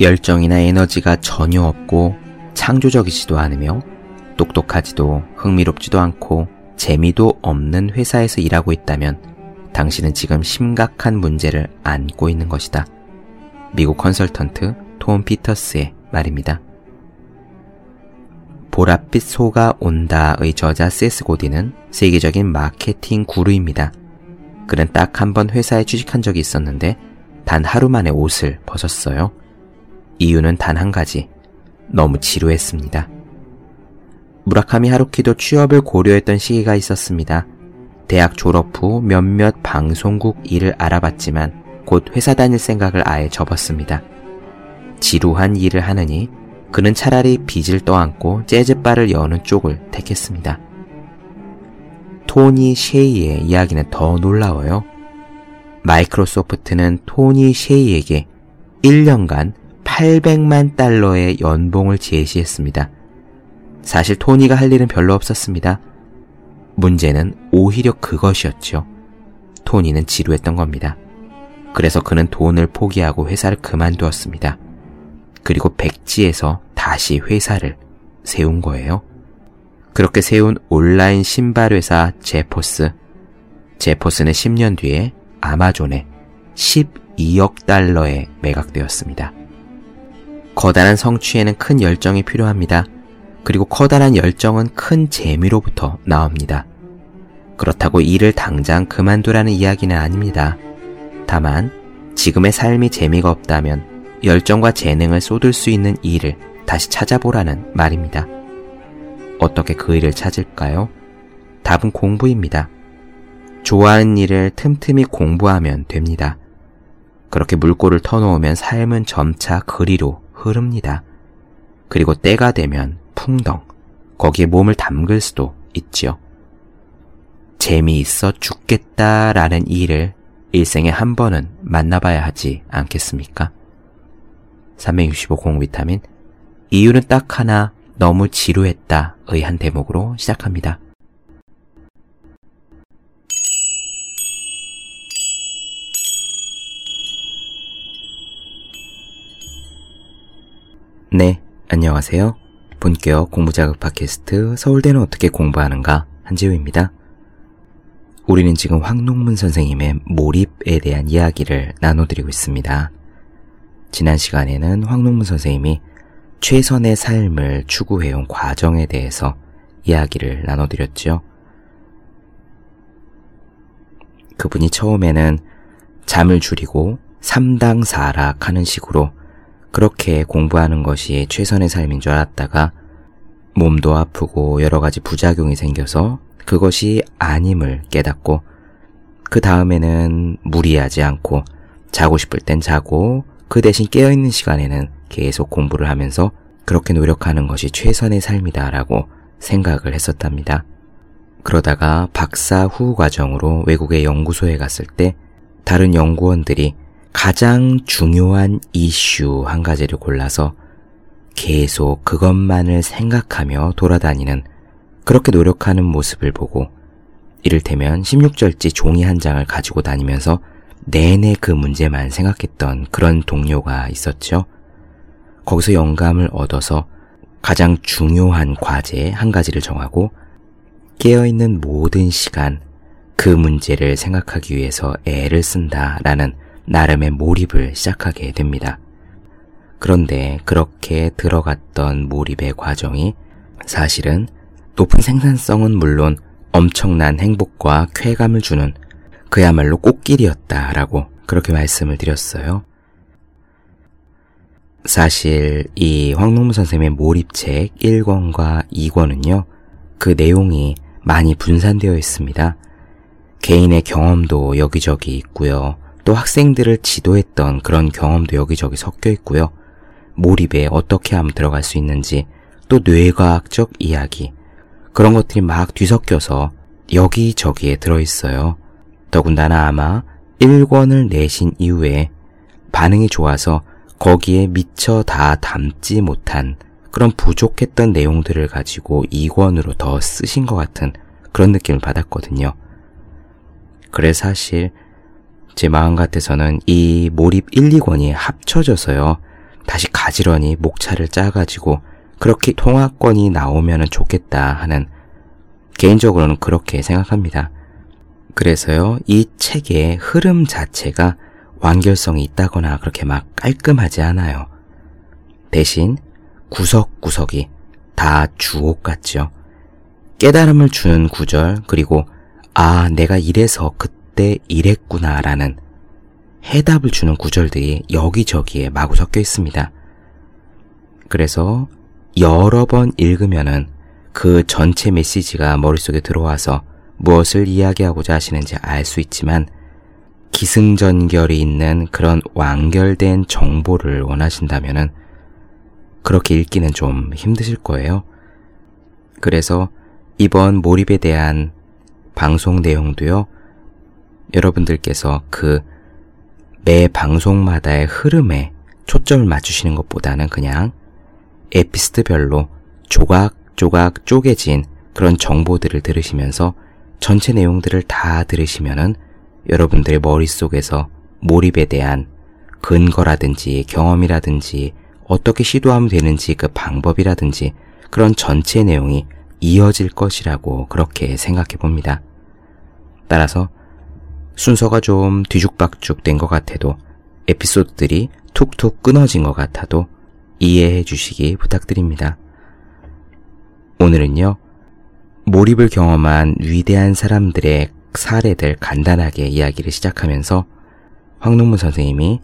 열정이나 에너지가 전혀 없고 창조적이지도 않으며 똑똑하지도 흥미롭지도 않고 재미도 없는 회사에서 일하고 있다면 당신은 지금 심각한 문제를 안고 있는 것이다. 미국 컨설턴트 톰 피터스의 말입니다. 보랏빛 소가 온다의 저자 세스 고디는 세계적인 마케팅 구루입니다. 그는 딱 한 번 회사에 취직한 적이 있었는데 단 하루 만에 옷을 벗었어요. 이유는 단 한 가지. 너무 지루했습니다. 무라카미 하루키도 취업을 고려했던 시기가 있었습니다. 대학 졸업 후 몇몇 방송국 일을 알아봤지만 곧 회사 다닐 생각을 아예 접었습니다. 지루한 일을 하느니 그는 차라리 빚을 떠안고 재즈바를 여는 쪽을 택했습니다. 토니 셰이의 이야기는 더 놀라워요. 마이크로소프트는 토니 셰이에게 1년간 800만 달러의 연봉을 제시했습니다. 사실 토니가 할 일은 별로 없었습니다. 문제는 오히려 그것이었죠. 토니는 지루했던 겁니다. 그래서 그는 돈을 포기하고 회사를 그만두었습니다. 그리고 백지에서 다시 회사를 세운 거예요. 그렇게 세운 온라인 신발 회사 제포스. 제포스는 10년 뒤에 아마존에 12억 달러에 매각되었습니다. 거다란 성취에는 큰 열정이 필요합니다. 그리고 커다란 열정은 큰 재미로부터 나옵니다. 그렇다고 일을 당장 그만두라는 이야기는 아닙니다. 다만 지금의 삶이 재미가 없다면 열정과 재능을 쏟을 수 있는 일을 다시 찾아보라는 말입니다. 어떻게 그 일을 찾을까요? 답은 공부입니다. 좋아하는 일을 틈틈이 공부하면 됩니다. 그렇게 물꼬를 터놓으면 삶은 점차 그리로 흐릅니다. 그리고 때가 되면 풍덩, 거기에 몸을 담글 수도 있지요. 재미있어 죽겠다라는 일을 일생에 한 번은 만나봐야 하지 않겠습니까? 365 공비타민 이유는 딱 하나 너무 지루했다의 한 대목으로 시작합니다. 네, 안녕하세요. 본격 공부자극 팟캐스트 서울대는 어떻게 공부하는가 한지우입니다. 우리는 지금 황농문 선생님의 몰입에 대한 이야기를 나눠드리고 있습니다. 지난 시간에는 황농문 선생님이 최선의 삶을 추구해온 과정에 대해서 이야기를 나눠드렸죠. 그분이 처음에는 잠을 줄이고 3당 4락 하는 식으로 그렇게 공부하는 것이 최선의 삶인 줄 알았다가 몸도 아프고 여러 가지 부작용이 생겨서 그것이 아님을 깨닫고 그 다음에는 무리하지 않고 자고 싶을 땐 자고 그 대신 깨어있는 시간에는 계속 공부를 하면서 그렇게 노력하는 것이 최선의 삶이다라고 생각을 했었답니다. 그러다가 박사 후 과정으로 외국의 연구소에 갔을 때 다른 연구원들이 가장 중요한 이슈 한 가지를 골라서 계속 그것만을 생각하며 돌아다니는 그렇게 노력하는 모습을 보고 이를테면 16절지 종이 한 장을 가지고 다니면서 내내 그 문제만 생각했던 그런 동료가 있었죠. 거기서 영감을 얻어서 가장 중요한 과제 한 가지를 정하고 깨어있는 모든 시간 그 문제를 생각하기 위해서 애를 쓴다라는 나름의 몰입을 시작하게 됩니다. 그런데 그렇게 들어갔던 몰입의 과정이 사실은 높은 생산성은 물론 엄청난 행복과 쾌감을 주는 그야말로 꽃길이었다라고 그렇게 말씀을 드렸어요. 사실 이 황농무 선생님의 몰입책 1권과 2권은요, 그 내용이 많이 분산되어 있습니다. 개인의 경험도 여기저기 있고요. 또 학생들을 지도했던 그런 경험도 여기저기 섞여 있고요. 몰입에 어떻게 하면 들어갈 수 있는지, 또 뇌과학적 이야기, 그런 것들이 막 뒤섞여서 여기저기에 들어있어요. 더군다나 아마 1권을 내신 이후에 반응이 좋아서 거기에 미처 다 담지 못한 그런 부족했던 내용들을 가지고 2권으로 더 쓰신 것 같은 그런 느낌을 받았거든요. 그래 사실 제 마음 같아서는 이 몰입 1, 2권이 합쳐져서요. 다시 가지런히 목차를 짜가지고 그렇게 통화권이 나오면 좋겠다 하는 개인적으로는 그렇게 생각합니다. 그래서요, 이 책의 흐름 자체가 완결성이 있다거나 그렇게 막 깔끔하지 않아요. 대신 구석구석이 다 주옥 같죠. 깨달음을 주는 구절, 그리고 아, 내가 이래서 그때 이랬구나 라는 해답을 주는 구절들이 여기저기에 마구 섞여 있습니다. 그래서 여러 번 읽으면은 그 전체 메시지가 머릿속에 들어와서 무엇을 이야기하고자 하시는지 알 수 있지만 기승전결이 있는 그런 완결된 정보를 원하신다면은 그렇게 읽기는 좀 힘드실 거예요. 그래서 이번 몰입에 대한 방송 내용도요, 여러분들께서 그 매 방송마다의 흐름에 초점을 맞추시는 것보다는 그냥 에피스트별로 조각조각 쪼개진 그런 정보들을 들으시면서 전체 내용들을 다 들으시면은 여러분들의 머릿속에서 몰입에 대한 근거라든지 경험이라든지 어떻게 시도하면 되는지 그 방법이라든지 그런 전체 내용이 이어질 것이라고 그렇게 생각해 봅니다. 따라서 순서가 좀 뒤죽박죽 된 것 같아도 에피소드들이 툭툭 끊어진 것 같아도 이해해 주시기 부탁드립니다. 오늘은요, 몰입을 경험한 위대한 사람들의 사례들 간단하게 이야기를 시작하면서 황농문 선생님이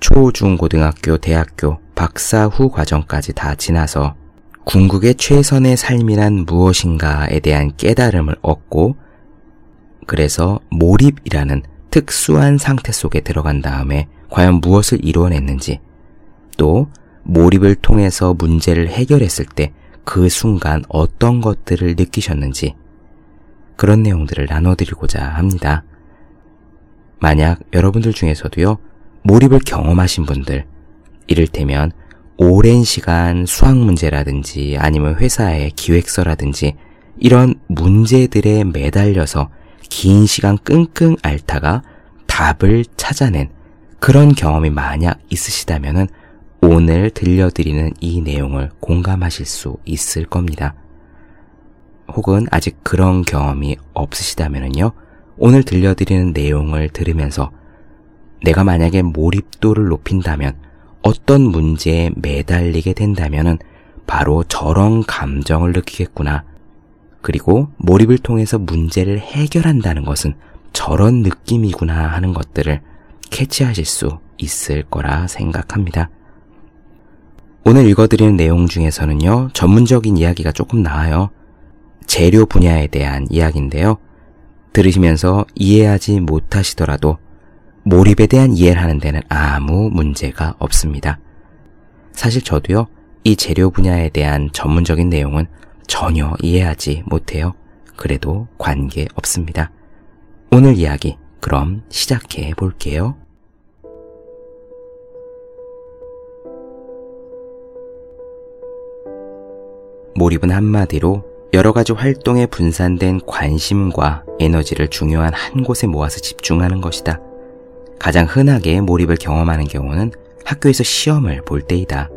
초, 중, 고등학교, 대학교, 박사 후 과정까지 다 지나서 궁극의 최선의 삶이란 무엇인가에 대한 깨달음을 얻고 그래서 몰입이라는 특수한 상태 속에 들어간 다음에 과연 무엇을 이루어냈는지 또 몰입을 통해서 문제를 해결했을 때 그 순간 어떤 것들을 느끼셨는지 그런 내용들을 나눠드리고자 합니다. 만약 여러분들 중에서도요, 몰입을 경험하신 분들, 이를테면 오랜 시간 수학 문제라든지 아니면 회사의 기획서라든지 이런 문제들에 매달려서 긴 시간 끙끙 앓다가 답을 찾아낸 그런 경험이 만약 있으시다면 오늘 들려드리는 이 내용을 공감하실 수 있을 겁니다. 혹은 아직 그런 경험이 없으시다면요. 오늘 들려드리는 내용을 들으면서 내가 만약에 몰입도를 높인다면 어떤 문제에 매달리게 된다면 바로 저런 감정을 느끼겠구나. 그리고 몰입을 통해서 문제를 해결한다는 것은 저런 느낌이구나 하는 것들을 캐치하실 수 있을 거라 생각합니다. 오늘 읽어드리는 내용 중에서는요, 전문적인 이야기가 조금 나와요. 재료 분야에 대한 이야기인데요. 들으시면서 이해하지 못하시더라도 몰입에 대한 이해를 하는 데는 아무 문제가 없습니다. 사실 저도요, 이 재료 분야에 대한 전문적인 내용은 전혀 이해하지 못해요. 그래도 관계 없습니다. 오늘 이야기, 그럼 시작해 볼게요. 몰입은 한마디로 여러 가지 활동에 분산된 관심과 에너지를 중요한 한 곳에 모아서 집중하는 것이다. 가장 흔하게 몰입을 경험하는 경우는 학교에서 시험을 볼 때이다.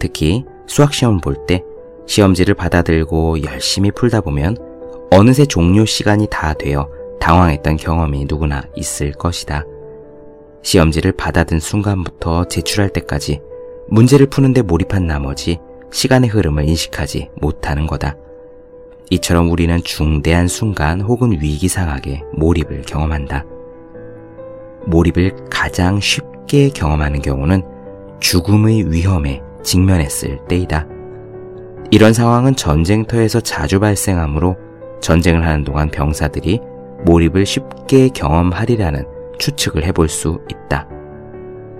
특히 수학 시험 볼때 시험지를 받아들고 열심히 풀다 보면 어느새 종료 시간이 다 되어 당황했던 경험이 누구나 있을 것이다. 시험지를 받아든 순간부터 제출할 때까지 문제를 푸는데 몰입한 나머지 시간의 흐름을 인식하지 못하는 거다. 이처럼 우리는 중대한 순간 혹은 위기상하게 몰입을 경험한다. 몰입을 가장 쉽게 경험하는 경우는 죽음의 위험에 직면했을 때이다. 이런 상황은 전쟁터에서 자주 발생하므로 전쟁을 하는 동안 병사들이 몰입을 쉽게 경험하리라는 추측을 해볼 수 있다.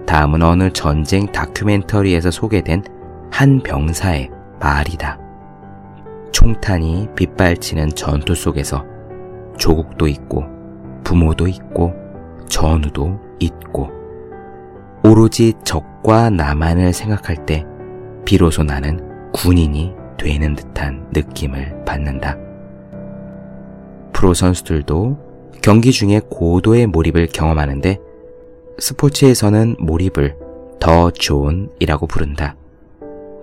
다음은 어느 전쟁 다큐멘터리에서 소개된 한 병사의 말이다. 총탄이 빗발치는 전투 속에서 조국도 있고 부모도 있고 전우도 있고 오로지 적과 나만을 생각할 때 비로소 나는 군인이 되는 듯한 느낌을 받는다. 프로 선수들도 경기 중에 고도의 몰입을 경험하는데 스포츠에서는 몰입을 the zone이라고 부른다.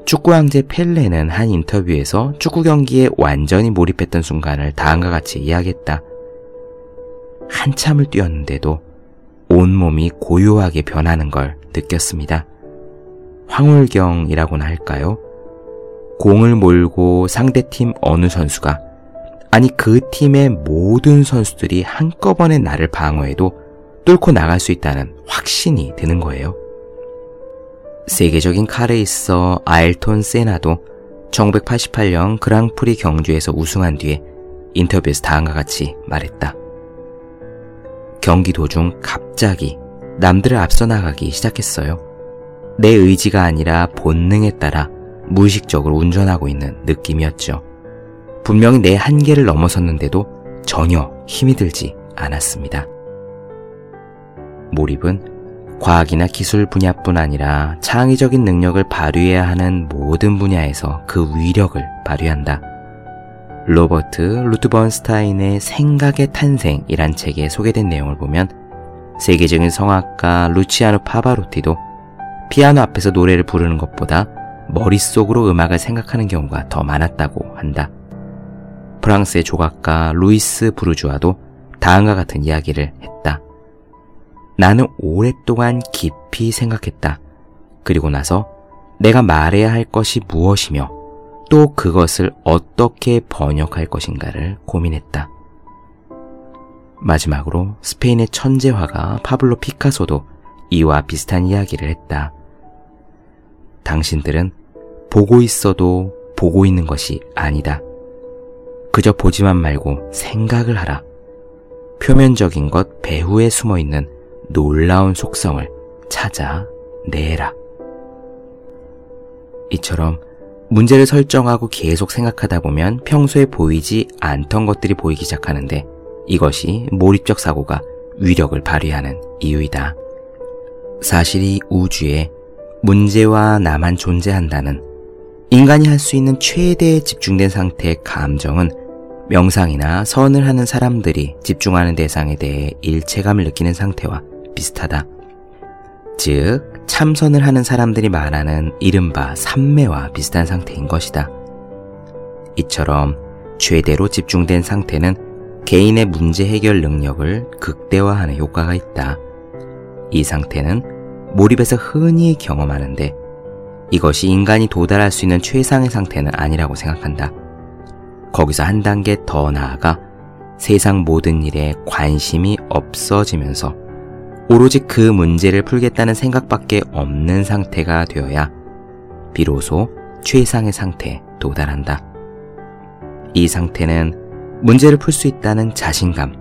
축구 황제 펠레는 한 인터뷰에서 축구 경기에 완전히 몰입했던 순간을 다음과 같이 이야기했다. 한참을 뛰었는데도 온몸이 고요하게 변하는 걸 느꼈습니다. 황홀경이라고나 할까요? 공을 몰고 상대팀 어느 선수가 아니 그 팀의 모든 선수들이 한꺼번에 나를 방어해도 뚫고 나갈 수 있다는 확신이 드는 거예요. 세계적인 카레이서 아일톤 세나도 1988년 그랑프리 경주에서 우승한 뒤에 인터뷰에서 다음과 같이 말했다. 경기 도중 갑자기 남들을 앞서 나가기 시작했어요. 내 의지가 아니라 본능에 따라 무의식적으로 운전하고 있는 느낌이었죠. 분명히 내 한계를 넘어섰는데도 전혀 힘이 들지 않았습니다. 몰입은 과학이나 기술 분야뿐 아니라 창의적인 능력을 발휘해야 하는 모든 분야에서 그 위력을 발휘한다. 로버트 루트번스타인의 생각의 탄생이란 책에 소개된 내용을 보면 세계적인 성악가 루치아노 파바로티도 피아노 앞에서 노래를 부르는 것보다 머릿속으로 음악을 생각하는 경우가 더 많았다고 한다. 프랑스의 조각가 루이스 부르주아도 다음과 같은 이야기를 했다. 나는 오랫동안 깊이 생각했다. 그리고 나서 내가 말해야 할 것이 무엇이며 또 그것을 어떻게 번역할 것인가를 고민했다. 마지막으로 스페인의 천재화가 파블로 피카소도 이와 비슷한 이야기를 했다. 당신들은 보고 있어도 보고 있는 것이 아니다. 그저 보지만 말고 생각을 하라. 표면적인 것 배후에 숨어 있는 놀라운 속성을 찾아내라. 이처럼 문제를 설정하고 계속 생각하다 보면 평소에 보이지 않던 것들이 보이기 시작하는데 이것이 몰입적 사고가 위력을 발휘하는 이유이다. 사실 이 우주에 문제와 나만 존재한다는 인간이 할 수 있는 최대의 집중된 상태의 감정은 명상이나 선을 하는 사람들이 집중하는 대상에 대해 일체감을 느끼는 상태와 비슷하다. 즉, 참선을 하는 사람들이 말하는 이른바 삼매와 비슷한 상태인 것이다. 이처럼 최대로 집중된 상태는 개인의 문제 해결 능력을 극대화하는 효과가 있다. 이 상태는 몰입에서 흔히 경험하는데 이것이 인간이 도달할 수 있는 최상의 상태는 아니라고 생각한다. 거기서 한 단계 더 나아가 세상 모든 일에 관심이 없어지면서 오로지 그 문제를 풀겠다는 생각밖에 없는 상태가 되어야 비로소 최상의 상태에 도달한다. 이 상태는 문제를 풀 수 있다는 자신감,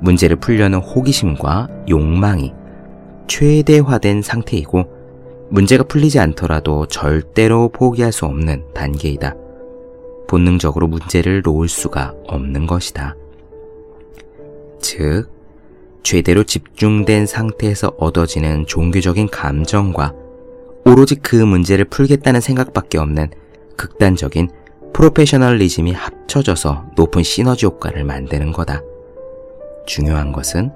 문제를 풀려는 호기심과 욕망이 최대화된 상태이고 문제가 풀리지 않더라도 절대로 포기할 수 없는 단계이다. 본능적으로 문제를 놓을 수가 없는 것이다. 즉, 최대로 집중된 상태에서 얻어지는 종교적인 감정과 오로지 그 문제를 풀겠다는 생각밖에 없는 극단적인 프로페셔널리즘이 합쳐져서 높은 시너지 효과를 만드는 거다. 중요한 것은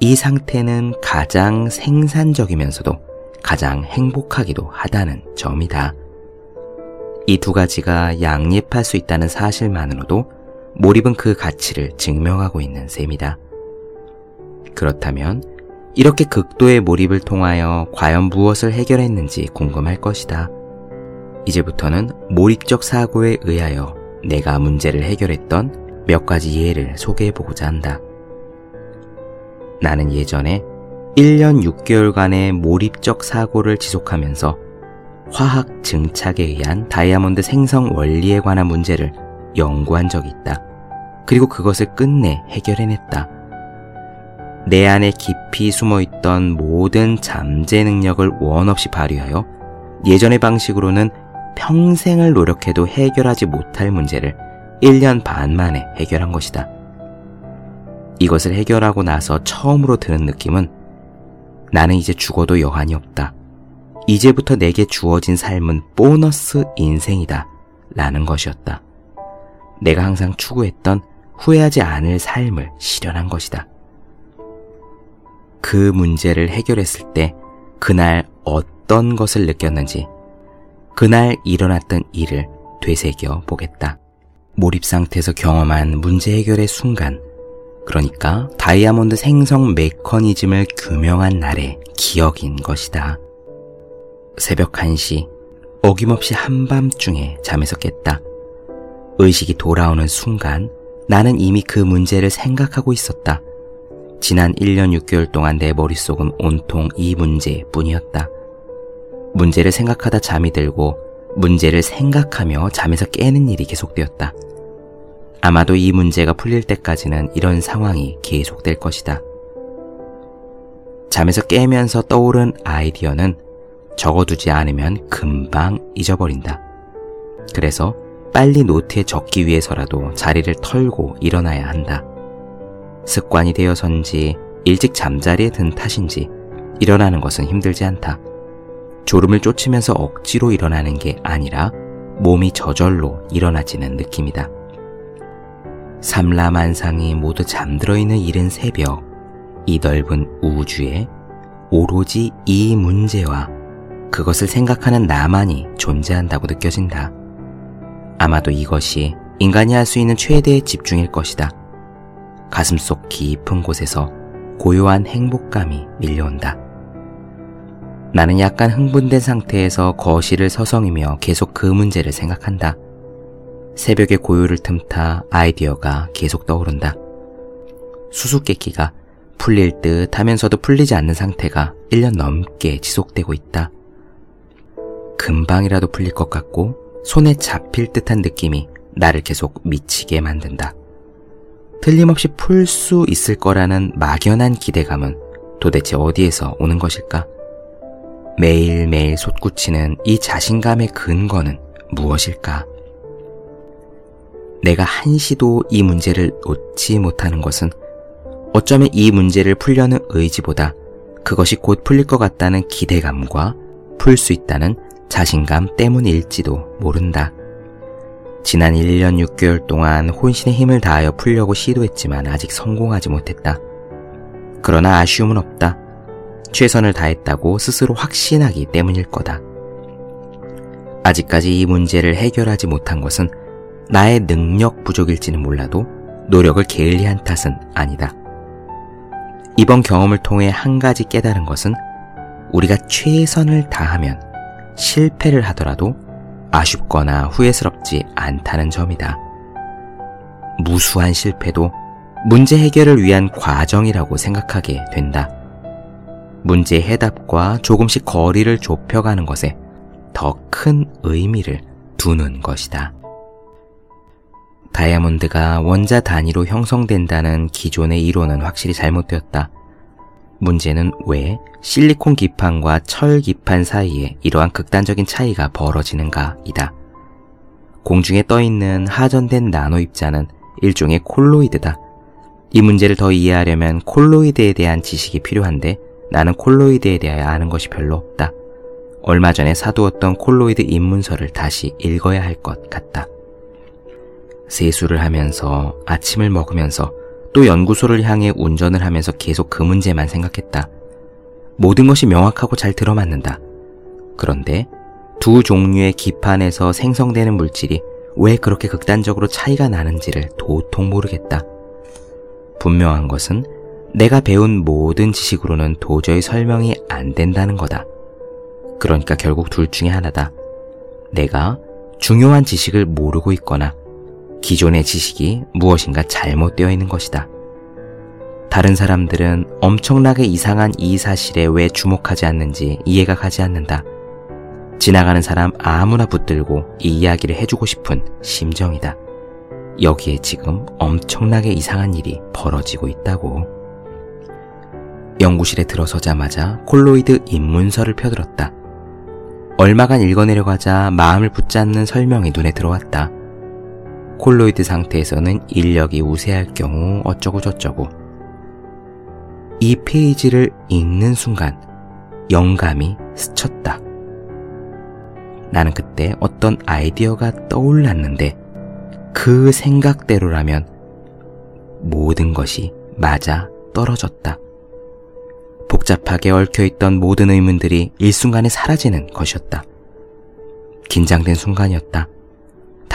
이 상태는 가장 생산적이면서도 가장 행복하기도 하다는 점이다. 이 두 가지가 양립할 수 있다는 사실만으로도 몰입은 그 가치를 증명하고 있는 셈이다. 그렇다면 이렇게 극도의 몰입을 통하여 과연 무엇을 해결했는지 궁금할 것이다. 이제부터는 몰입적 사고에 의하여 내가 문제를 해결했던 몇 가지 예를 소개해 보고자 한다. 나는 예전에 1년 6개월간의 몰입적 사고를 지속하면서 화학 증착에 의한 다이아몬드 생성 원리에 관한 문제를 연구한 적이 있다. 그리고 그것을 끝내 해결해냈다. 내 안에 깊이 숨어 있던 모든 잠재 능력을 원 없이 발휘하여 예전의 방식으로는 평생을 노력해도 해결하지 못할 문제를 1년 반 만에 해결한 것이다. 이것을 해결하고 나서 처음으로 드는 느낌은 나는 이제 죽어도 여한이 없다. 이제부터 내게 주어진 삶은 보너스 인생이다. 라는 것이었다. 내가 항상 추구했던 후회하지 않을 삶을 실현한 것이다. 그 문제를 해결했을 때 그날 어떤 것을 느꼈는지 그날 일어났던 일을 되새겨 보겠다. 몰입 상태에서 경험한 문제 해결의 순간, 그러니까 다이아몬드 생성 메커니즘을 규명한 날의 기억인 것이다. 새벽 1시, 어김없이 한밤중에 잠에서 깼다. 의식이 돌아오는 순간 나는 이미 그 문제를 생각하고 있었다. 지난 1년 6개월 동안 내 머릿속은 온통 이 문제 뿐이었다. 문제를 생각하다 잠이 들고 문제를 생각하며 잠에서 깨는 일이 계속되었다. 아마도 이 문제가 풀릴 때까지는 이런 상황이 계속될 것이다. 잠에서 깨면서 떠오른 아이디어는 적어두지 않으면 금방 잊어버린다. 그래서 빨리 노트에 적기 위해서라도 자리를 털고 일어나야 한다. 습관이 되어서인지 일찍 잠자리에 든 탓인지 일어나는 것은 힘들지 않다. 졸음을 쫓으면서 억지로 일어나는 게 아니라 몸이 저절로 일어나지는 느낌이다. 삼라만상이 모두 잠들어 있는 이른 새벽, 이 넓은 우주에 오로지 이 문제와 그것을 생각하는 나만이 존재한다고 느껴진다. 아마도 이것이 인간이 할 수 있는 최대의 집중일 것이다. 가슴 속 깊은 곳에서 고요한 행복감이 밀려온다. 나는 약간 흥분된 상태에서 거실을 서성이며 계속 그 문제를 생각한다. 새벽의 고요를 틈타 아이디어가 계속 떠오른다. 수수께끼가 풀릴 듯 하면서도 풀리지 않는 상태가 1년 넘게 지속되고 있다. 금방이라도 풀릴 것 같고 손에 잡힐 듯한 느낌이 나를 계속 미치게 만든다. 틀림없이 풀 수 있을 거라는 막연한 기대감은 도대체 어디에서 오는 것일까? 매일매일 솟구치는 이 자신감의 근거는 무엇일까? 내가 한시도 이 문제를 놓지 못하는 것은 어쩌면 이 문제를 풀려는 의지보다 그것이 곧 풀릴 것 같다는 기대감과 풀 수 있다는 자신감 때문일지도 모른다. 지난 1년 6개월 동안 혼신의 힘을 다하여 풀려고 시도했지만 아직 성공하지 못했다. 그러나 아쉬움은 없다. 최선을 다했다고 스스로 확신하기 때문일 거다. 아직까지 이 문제를 해결하지 못한 것은 나의 능력 부족일지는 몰라도 노력을 게을리한 탓은 아니다. 이번 경험을 통해 한 가지 깨달은 것은 우리가 최선을 다하면 실패를 하더라도 아쉽거나 후회스럽지 않다는 점이다. 무수한 실패도 문제 해결을 위한 과정이라고 생각하게 된다. 문제 해답과 조금씩 거리를 좁혀가는 것에 더 큰 의미를 두는 것이다. 다이아몬드가 원자 단위로 형성된다는 기존의 이론은 확실히 잘못되었다. 문제는 왜 실리콘 기판과 철 기판 사이에 이러한 극단적인 차이가 벌어지는가이다. 공중에 떠있는 하전된 나노 입자는 일종의 콜로이드다. 이 문제를 더 이해하려면 콜로이드에 대한 지식이 필요한데 나는 콜로이드에 대하여 아는 것이 별로 없다. 얼마 전에 사두었던 콜로이드 입문서를 다시 읽어야 할 것 같다. 세수를 하면서 아침을 먹으면서 또 연구소를 향해 운전을 하면서 계속 그 문제만 생각했다. 모든 것이 명확하고 잘 들어맞는다. 그런데 두 종류의 기판에서 생성되는 물질이 왜 그렇게 극단적으로 차이가 나는지를 도통 모르겠다. 분명한 것은 내가 배운 모든 지식으로는 도저히 설명이 안 된다는 거다. 그러니까 결국 둘 중에 하나다. 내가 중요한 지식을 모르고 있거나 기존의 지식이 무엇인가 잘못되어 있는 것이다. 다른 사람들은 엄청나게 이상한 이 사실에 왜 주목하지 않는지 이해가 가지 않는다. 지나가는 사람 아무나 붙들고 이 이야기를 해주고 싶은 심정이다. 여기에 지금 엄청나게 이상한 일이 벌어지고 있다고. 연구실에 들어서자마자 콜로이드 입문서를 펴들었다. 얼마간 읽어내려가자 마음을 붙잡는 설명이 눈에 들어왔다. 콜로이드 상태에서는 인력이 우세할 경우 어쩌고 저쩌고. 이 페이지를 읽는 순간 영감이 스쳤다. 나는 그때 어떤 아이디어가 떠올랐는데 그 생각대로라면 모든 것이 맞아 떨어졌다. 복잡하게 얽혀있던 모든 의문들이 일순간에 사라지는 것이었다. 긴장된 순간이었다.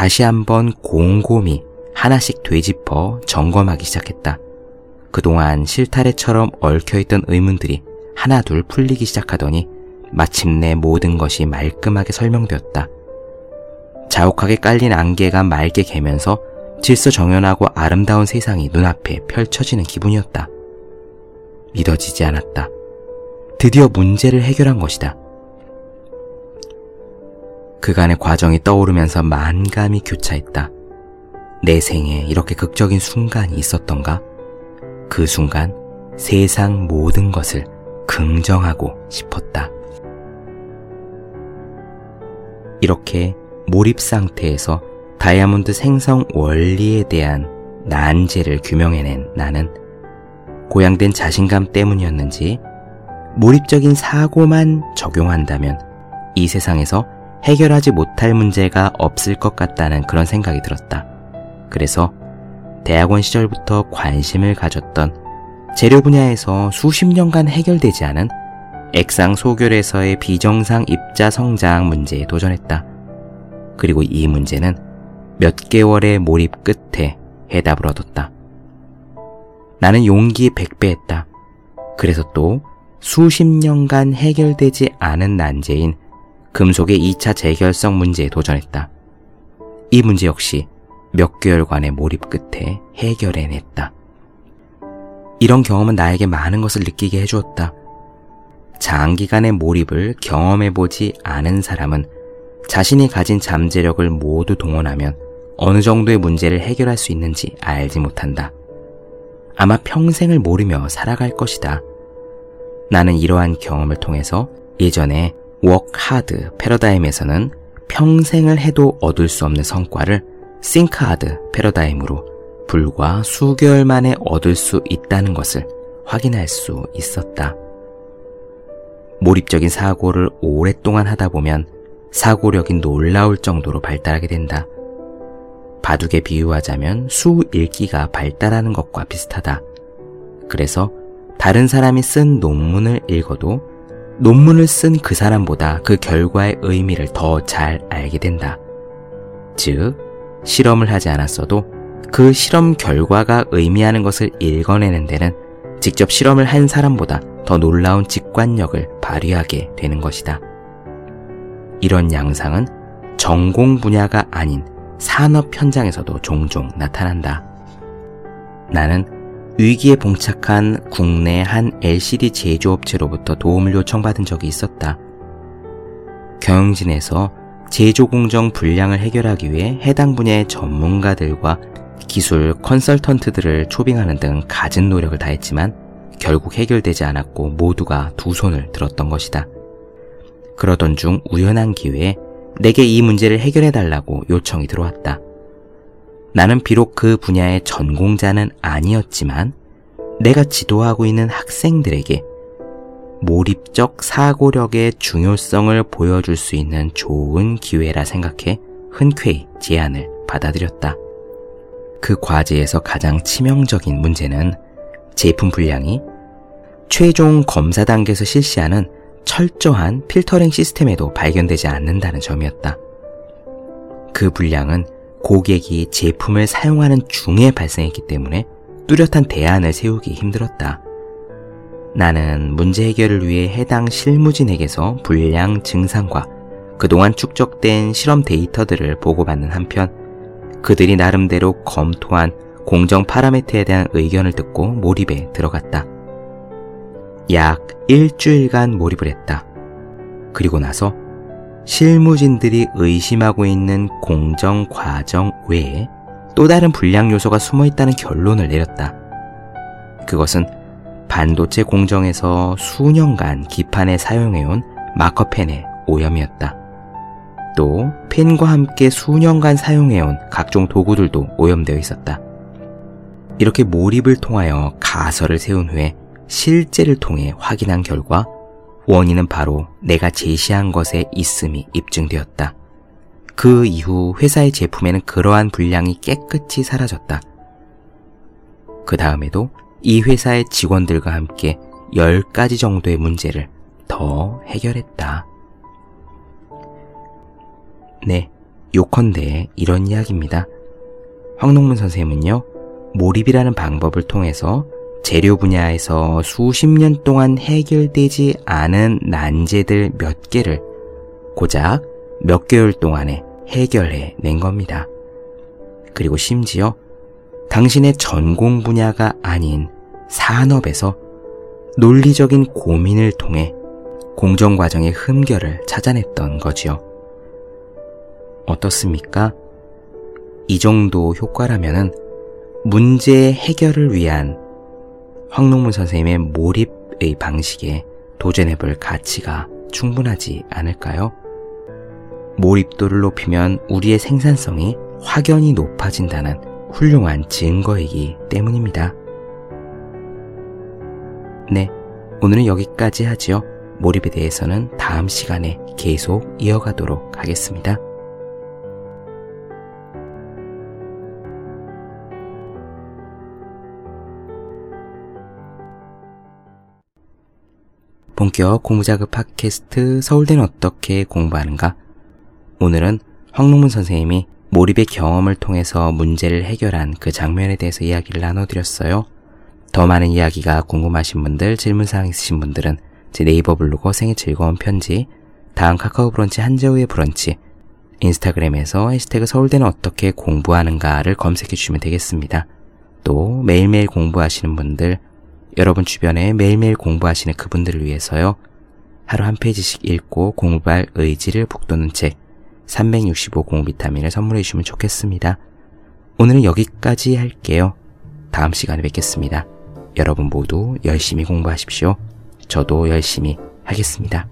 다시 한번 곰곰이 하나씩 되짚어 점검하기 시작했다. 그동안 실타래처럼 얽혀있던 의문들이 하나둘 풀리기 시작하더니 마침내 모든 것이 말끔하게 설명되었다. 자욱하게 깔린 안개가 맑게 개면서 질서 정연하고 아름다운 세상이 눈앞에 펼쳐지는 기분이었다. 믿어지지 않았다. 드디어 문제를 해결한 것이다. 그간의 과정이 떠오르면서 만감이 교차했다. 내 생에 이렇게 극적인 순간이 있었던가? 그 순간 세상 모든 것을 긍정하고 싶었다. 이렇게 몰입 상태에서 다이아몬드 생성 원리에 대한 난제를 규명해낸 나는 고양된 자신감 때문이었는지 몰입적인 사고만 적용한다면 이 세상에서 해결하지 못할 문제가 없을 것 같다는 그런 생각이 들었다. 그래서 대학원 시절부터 관심을 가졌던 재료 분야에서 수십 년간 해결되지 않은 액상 소결에서의 비정상 입자 성장 문제에 도전했다. 그리고 이 문제는 몇 개월의 몰입 끝에 해답을 얻었다. 나는 용기 백배했다. 그래서 또 수십 년간 해결되지 않은 난제인 금속의 2차 재결성 문제에 도전했다. 이 문제 역시 몇 개월간의 몰입 끝에 해결해냈다. 이런 경험은 나에게 많은 것을 느끼게 해주었다. 장기간의 몰입을 경험해보지 않은 사람은 자신이 가진 잠재력을 모두 동원하면 어느 정도의 문제를 해결할 수 있는지 알지 못한다. 아마 평생을 모르며 살아갈 것이다. 나는 이러한 경험을 통해서 예전에 work hard 패러다임에서는 평생을 해도 얻을 수 없는 성과를 think hard 패러다임으로 불과 수개월 만에 얻을 수 있다는 것을 확인할 수 있었다. 몰입적인 사고를 오랫동안 하다 보면 사고력이 놀라울 정도로 발달하게 된다. 바둑에 비유하자면 수 읽기가 발달하는 것과 비슷하다. 그래서 다른 사람이 쓴 논문을 읽어도 논문을 쓴 그 사람보다 그 결과의 의미를 더 잘 알게 된다. 즉, 실험을 하지 않았어도 그 실험 결과가 의미하는 것을 읽어내는 데는 직접 실험을 한 사람보다 더 놀라운 직관력을 발휘하게 되는 것이다. 이런 양상은 전공 분야가 아닌 산업 현장에서도 종종 나타난다. 나는 위기에 봉착한 국내 한 LCD 제조업체로부터 도움을 요청받은 적이 있었다. 경영진에서 제조 공정 불량을 해결하기 위해 해당 분야의 전문가들과 기술 컨설턴트들을 초빙하는 등 갖은 노력을 다했지만 결국 해결되지 않았고 모두가 두 손을 들었던 것이다. 그러던 중 우연한 기회에 내게 이 문제를 해결해 달라고 요청이 들어왔다. 나는 비록 그 분야의 전공자는 아니었지만 내가 지도하고 있는 학생들에게 몰입적 사고력의 중요성을 보여줄 수 있는 좋은 기회라 생각해 흔쾌히 제안을 받아들였다. 그 과제에서 가장 치명적인 문제는 제품 분량이 최종 검사 단계에서 실시하는 철저한 필터링 시스템에도 발견되지 않는다는 점이었다. 그 분량은 고객이 제품을 사용하는 중에 발생했기 때문에 뚜렷한 대안을 세우기 힘들었다. 나는 문제 해결을 위해 해당 실무진에게서 불량 증상과 그동안 축적된 실험 데이터들을 보고받는 한편 그들이 나름대로 검토한 공정 파라미터에 대한 의견을 듣고 몰입에 들어갔다. 약 일주일간 몰입을 했다. 그리고 나서 실무진들이 의심하고 있는 공정 과정 외에 또 다른 불량 요소가 숨어 있다는 결론을 내렸다. 그것은 반도체 공정에서 수년간 기판에 사용해온 마커펜의 오염이었다. 또 펜과 함께 수년간 사용해온 각종 도구들도 오염되어 있었다. 이렇게 몰입을 통하여 가설을 세운 후에 실제를 통해 확인한 결과 원인은 바로 내가 제시한 것에 있음이 입증되었다. 그 이후 회사의 제품에는 그러한 분량이 깨끗이 사라졌다. 그 다음에도 이 회사의 직원들과 함께 10가지 정도의 문제를 더 해결했다. 네, 요컨대 이런 이야기입니다. 황농문 선생님은요, 몰입이라는 방법을 통해서 재료 분야에서 수십 년 동안 해결되지 않은 난제들 몇 개를 고작 몇 개월 동안에 해결해 낸 겁니다. 그리고 심지어 당신의 전공 분야가 아닌 산업에서 논리적인 고민을 통해 공정 과정의 흠결을 찾아냈던 거지요. 어떻습니까? 이 정도 효과라면은 문제 해결을 위한 황농문 선생님의 몰입의 방식에 도전해 볼 가치가 충분하지 않을까요? 몰입도를 높이면 우리의 생산성이 확연히 높아진다는 훌륭한 증거이기 때문입니다. 네, 오늘은 여기까지 하지요. 몰입에 대해서는 다음 시간에 계속 이어가도록 하겠습니다. 본격 공부자극 팟캐스트 서울대는 어떻게 공부하는가? 오늘은 황농문 선생님이 몰입의 경험을 통해서 문제를 해결한 그 장면에 대해서 이야기를 나눠드렸어요. 더 많은 이야기가 궁금하신 분들, 질문사항 있으신 분들은 제 네이버 블로그 생일 즐거운 편지, 다음 카카오 브런치 한재우의 브런치, 인스타그램에서 해시태그 서울대는 어떻게 공부하는가를 검색해 주시면 되겠습니다. 또 매일매일 공부하시는 분들, 여러분 주변에 매일매일 공부하시는 그분들을 위해서요. 하루 한 페이지씩 읽고 공부할 의지를 북돋는 책 365 공비타민을 선물해 주시면 좋겠습니다. 오늘은 여기까지 할게요. 다음 시간에 뵙겠습니다. 여러분 모두 열심히 공부하십시오. 저도 열심히 하겠습니다.